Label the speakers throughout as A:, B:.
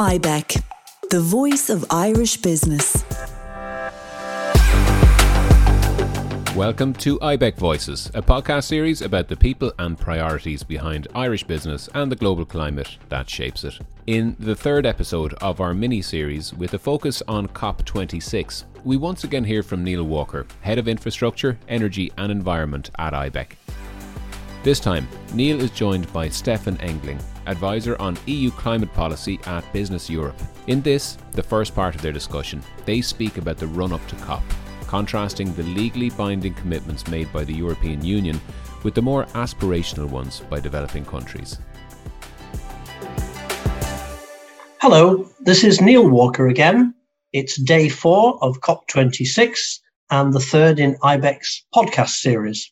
A: IBEC, the voice of Irish business.
B: Welcome to IBEC Voices, a podcast series about the people and priorities behind Irish business and the global climate that shapes it. In the third episode of our mini series, with a focus on COP26, we once again hear from Neil Walker, Head of Infrastructure, Energy and Environment at IBEC. This time, Neil is joined by Stefan Engling, advisor on EU climate policy at Business Europe. In this, the first part of their discussion, they speak about the run up to COP, contrasting the legally binding commitments made by the European Union with the more aspirational ones by developing countries.
C: Hello, this is Neil Walker again. It's day four of COP26 and the third in IBEC's podcast series.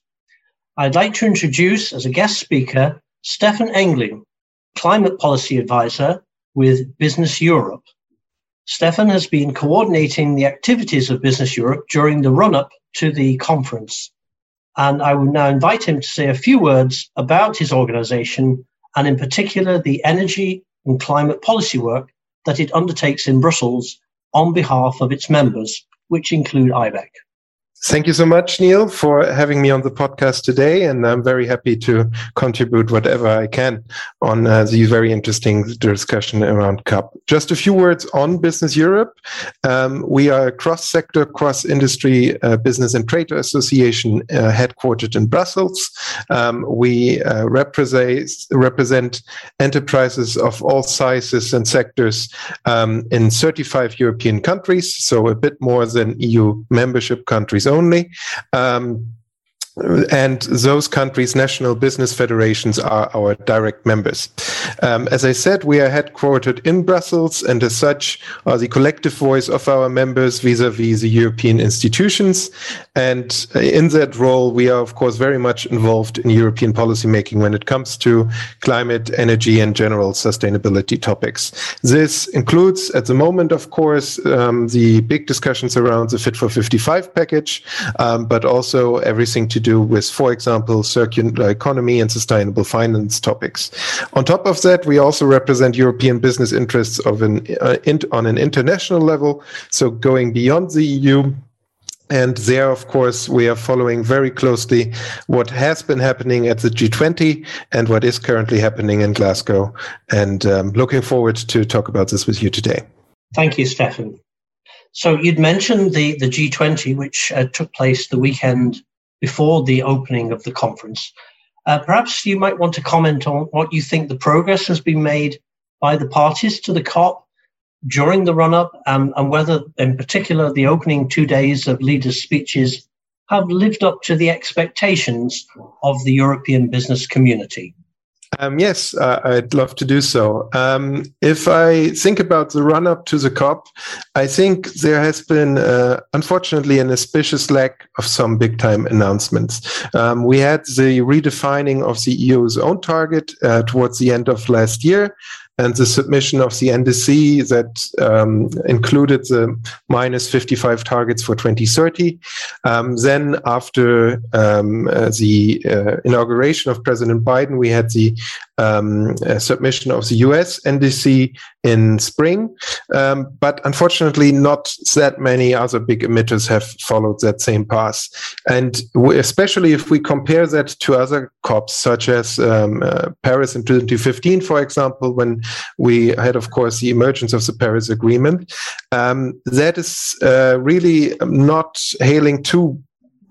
C: I'd like to introduce as a guest speaker Stefan Engling, Climate Policy Advisor with Business Europe. Stefan has been coordinating the activities of Business Europe during the run up to the conference. And I will now invite him to say a few words about his organization and, in particular, the energy and climate policy work that it undertakes in Brussels on behalf of its members, which include IBEC.
D: Thank you so much, Neil, for having me on the podcast today. And I'm very happy to contribute whatever I can on uh, the very interesting discussion around COP. Just a few words on Business Europe. Um, we are a cross sector, cross industry uh, business and trade association uh, headquartered in Brussels. Um, we uh, represent, represent enterprises of all sizes and sectors um, in 35 European countries, so a bit more than EU membership countries only. Um, and those countries' national business federations are our direct members. Um, as I said, we are headquartered in Brussels, and as such, are the collective voice of our members vis-a-vis the European institutions. And in that role, we are, of course, very much involved in European policymaking when it comes to climate, energy, and general sustainability topics. This includes, at the moment, of course, um, the big discussions around the Fit for 55 package, um, but also everything to do do with, for example, circular economy and sustainable finance topics. On top of that, we also represent European business interests of an, uh, in, on an international level, so going beyond the EU. And there, of course, we are following very closely what has been happening at the G20 and what is currently happening in Glasgow. And um, looking forward to talk about this with you today.
C: Thank you, Stefan. So you'd mentioned the, the G20, which uh, took place the weekend before the opening of the conference. Uh, perhaps you might want to comment on what you think the progress has been made by the parties to the COP during the run up um, and whether, in particular, the opening two days of leaders' speeches have lived up to the expectations of the European business community.
D: Um, yes, uh, I'd love to do so. Um, if I think about the run up to the COP, I think there has been, uh, unfortunately, an auspicious lack of some big time announcements. Um, we had the redefining of the EU's own target uh, towards the end of last year and the submission of the NDC that um, included the minus 55 targets for 2030. Um, then, after um, uh, the uh, inauguration of President Biden, we had the um, submission of the US NDC in spring. Um, but unfortunately, not that many other big emitters have followed that same path. And especially if we compare that to other COPs, such as um, uh, Paris in 2015, for example, when we had, of course, the emergence of the Paris Agreement, um, that is uh, really not hailing too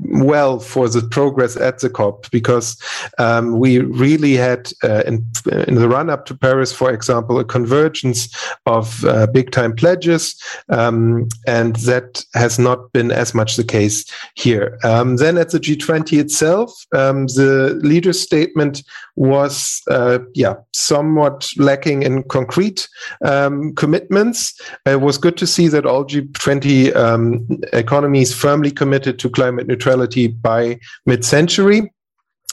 D: well for the progress at the COP because um, we really had uh, in, in, the run up to Paris, for example, a convergence of uh, big time pledges, um, and that has not been as much the case here. Um, then at the G20 itself, um, the leader's statement was, uh, yeah, somewhat lacking in concrete um, commitments. It was good to see that all G20 um, economies firmly committed to climate neutrality neutrality by mid-century.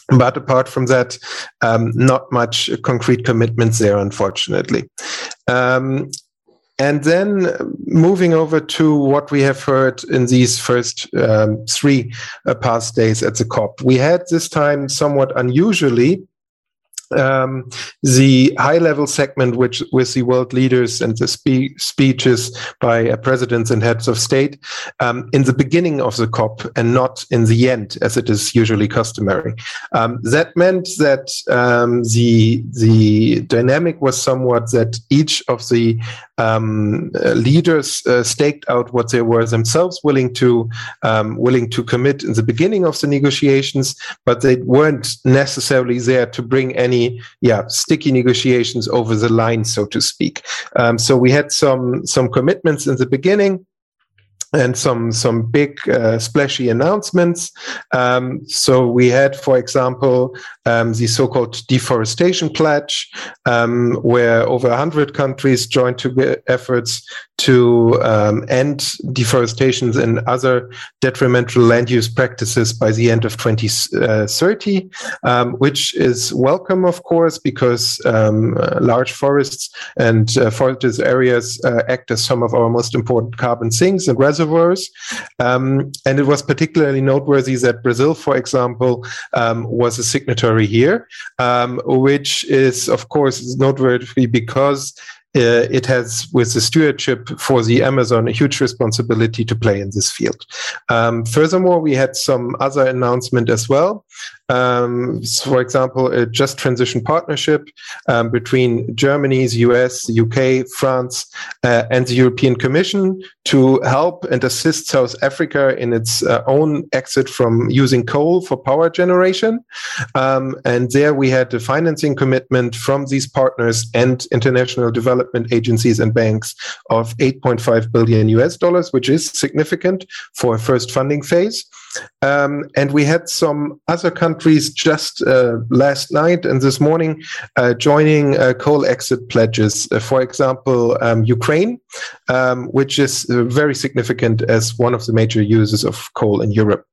D: But apart from that, um, not much concrete commitments there, unfortunately. Um, and then moving over to what we have heard in these first um, three uh, past days at the COP, we had this time somewhat unusually um, the high level segment, which with the world leaders and the spe- speeches by uh, presidents and heads of state um, in the beginning of the COP and not in the end, as it is usually customary. Um, that meant that um, the the dynamic was somewhat that each of the um, uh, leaders uh, staked out what they were themselves willing to um, willing to commit in the beginning of the negotiations, but they weren't necessarily there to bring any yeah sticky negotiations over the line, so to speak. Um, so we had some some commitments in the beginning and some some big uh, splashy announcements. Um, so we had, for example, um, the so-called deforestation pledge, um, where over 100 countries joined to efforts to um, end deforestation and other detrimental land use practices by the end of 2030, um, which is welcome, of course, because um, uh, large forests and uh, forested areas uh, act as some of our most important carbon sinks and reservoirs. Um, and it was particularly noteworthy that Brazil, for example, um, was a signatory here, um, which is, of course, noteworthy because uh, it has, with the stewardship for the Amazon, a huge responsibility to play in this field. Um, furthermore, we had some other announcement as well. Um, for example, a just transition partnership um, between Germany, the US, the UK, France, uh, and the European Commission to help and assist South Africa in its uh, own exit from using coal for power generation. Um, and there we had a financing commitment from these partners and international development agencies and banks of 8.5 billion US dollars, which is significant for a first funding phase. Um, and we had some other countries just uh, last night and this morning uh, joining uh, coal exit pledges. Uh, for example, um, Ukraine, um, which is uh, very significant as one of the major users of coal in Europe.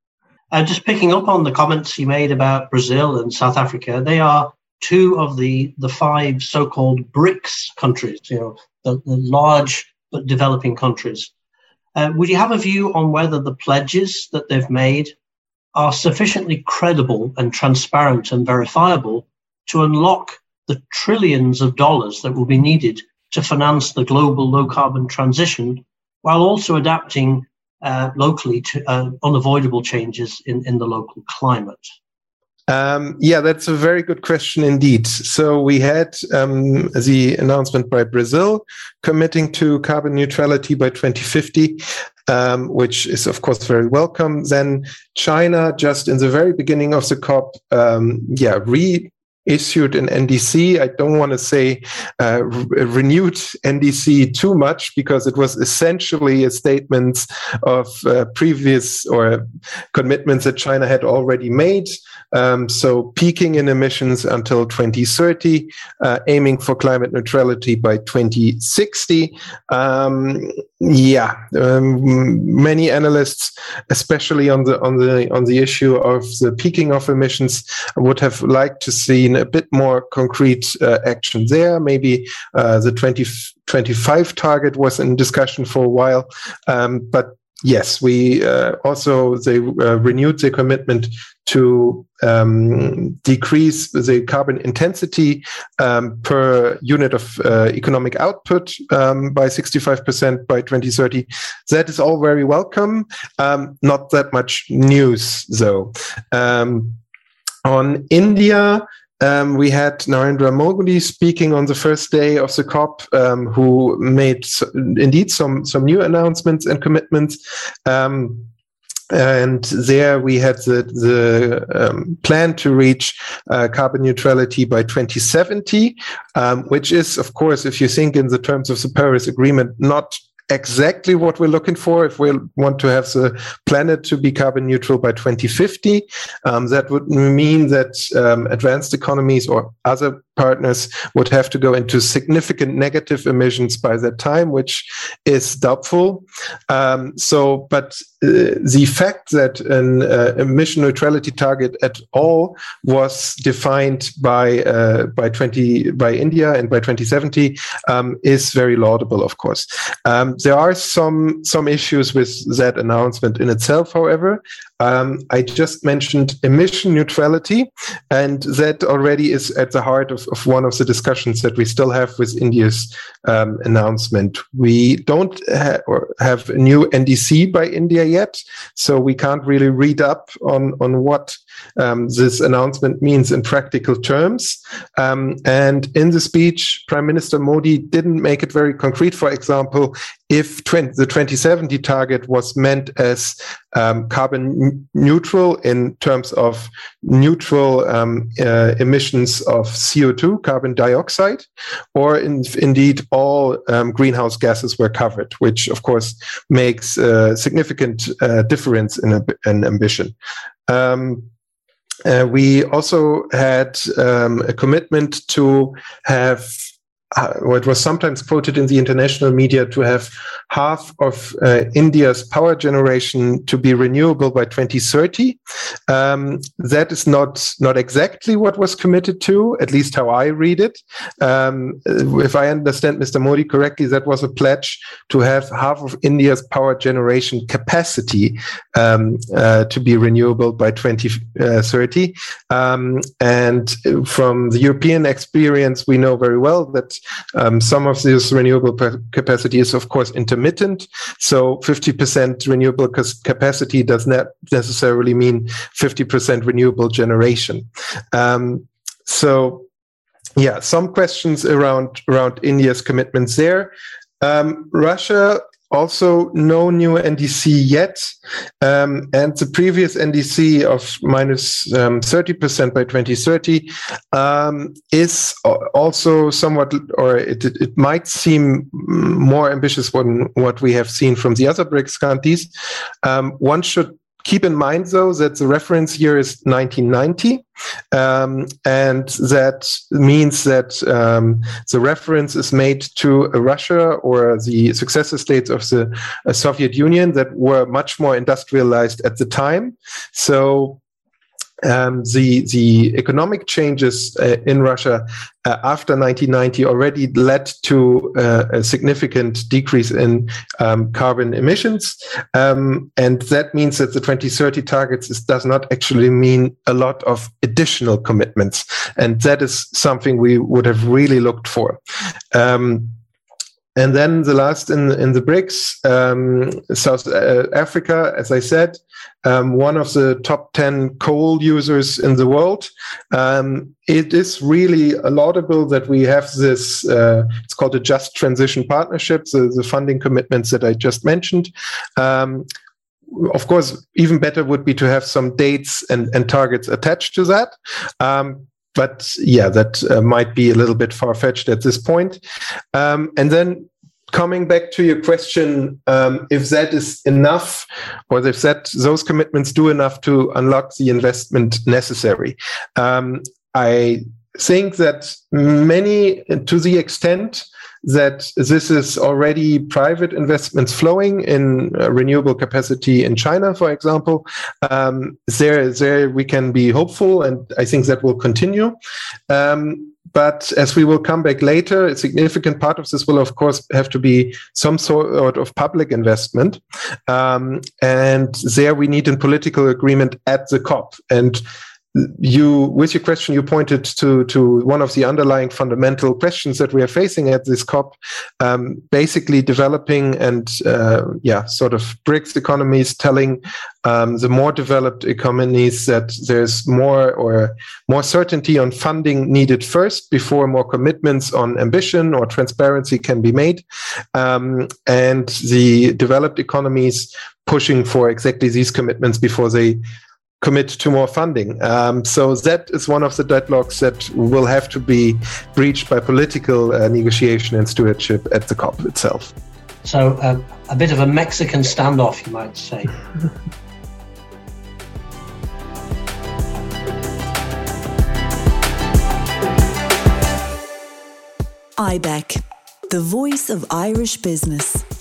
C: Uh, just picking up on the comments you made about Brazil and South Africa, they are two of the, the five so-called BRICS countries, you know, the, the large but developing countries. Uh, would you have a view on whether the pledges that they've made are sufficiently credible and transparent and verifiable to unlock the trillions of dollars that will be needed to finance the global low carbon transition while also adapting uh, locally to uh, unavoidable changes in, in the local climate?
D: Um, yeah, that's a very good question indeed. So we had um, the announcement by Brazil committing to carbon neutrality by 2050. Um, which is of course very welcome. Then China, just in the very beginning of the COP, um, yeah, re issued an NDC. I don't want to say uh, re- renewed NDC too much because it was essentially a statement of uh, previous or commitments that China had already made. Um, so peaking in emissions until 2030, uh, aiming for climate neutrality by 2060. Um, yeah, um, many analysts, especially on the on the on the issue of the peaking of emissions, would have liked to see a bit more concrete uh, action there. Maybe uh, the 2025 target was in discussion for a while, um, but yes, we uh, also they uh, renewed their commitment to um, decrease the carbon intensity um, per unit of uh, economic output um, by 65% by 2030. That is all very welcome. Um, not that much news, though. Um, on India, um, we had Narendra Modi speaking on the first day of the COP, um, who made indeed some some new announcements and commitments. Um, and there we had the, the um, plan to reach uh, carbon neutrality by 2070, um, which is, of course, if you think in the terms of the Paris Agreement, not exactly what we're looking for if we want to have the planet to be carbon neutral by 2050. Um, that would mean that um, advanced economies or other partners would have to go into significant negative emissions by that time, which is doubtful. Um, so, but uh, the fact that an uh, emission neutrality target at all was defined by uh, by 20 by India and by 2070 um, is very laudable, of course. Um, there are some some issues with that announcement in itself, however. Um, I just mentioned emission neutrality, and that already is at the heart of, of one of the discussions that we still have with India's um, announcement. We don't ha- have a new NDC by India yet, so we can't really read up on, on what um, this announcement means in practical terms. Um, and in the speech, Prime Minister Modi didn't make it very concrete. For example, if 20, the 2070 target was meant as um, carbon neutral in terms of neutral um, uh, emissions of CO2, carbon dioxide, or in, indeed all um, greenhouse gases were covered, which of course makes a significant uh, difference in, a, in ambition. Um, uh, we also had um, a commitment to have uh, what was sometimes quoted in the international media to have half of uh, India's power generation to be renewable by 2030. Um, that is not not exactly what was committed to, at least how I read it. Um, if I understand Mr. Modi correctly, that was a pledge to have half of India's power generation capacity um, uh, to be renewable by 2030. Um, and from the European experience, we know very well that um, some of this renewable capacity is, of course, intermittent. So 50% renewable capacity does not necessarily mean 50% renewable generation. Um, so yeah, some questions around around India's commitments there. Um, Russia also no new NDC yet. Um, and the previous NDC of minus, um, 30% by 2030 um, is also somewhat, or it, it might seem more ambitious than what we have seen from the other BRICS countries. Um, one should Keep in mind, though, that the reference year is 1990, um, and that means that um, the reference is made to Russia or the successor states of the uh, Soviet Union that were much more industrialized at the time. So um, the the economic changes uh, in Russia uh, after 1990 already led to uh, a significant decrease in um, carbon emissions, um, and that means that the 2030 targets is, does not actually mean a lot of additional commitments, and that is something we would have really looked for. Um, and then the last in in the BRICS, um, South uh, Africa, as I said, um, one of the top ten coal users in the world. Um, it is really laudable that we have this. Uh, it's called a Just Transition Partnership. The, the funding commitments that I just mentioned. Um, of course, even better would be to have some dates and, and targets attached to that. Um, but yeah, that uh, might be a little bit far fetched at this point. Um, and then coming back to your question, um, if that is enough, or if that those commitments do enough to unlock the investment necessary, um, I think that many, to the extent that this is already private investments flowing in uh, renewable capacity in China, for example. Um, there, there we can be hopeful, and I think that will continue. Um, but as we will come back later, a significant part of this will, of course, have to be some sort of public investment. Um, and there we need a political agreement at the COP. And you with your question you pointed to to one of the underlying fundamental questions that we are facing at this cop um, basically developing and uh, yeah sort of BRICS economies telling um, the more developed economies that there's more or more certainty on funding needed first before more commitments on ambition or transparency can be made. Um, and the developed economies pushing for exactly these commitments before they commit to more funding. Um, so that is one of the deadlocks that will have to be breached by political uh, negotiation and stewardship at the COP itself.
C: So uh, a bit of a Mexican standoff, you might say.
A: IBEC, the voice of Irish business.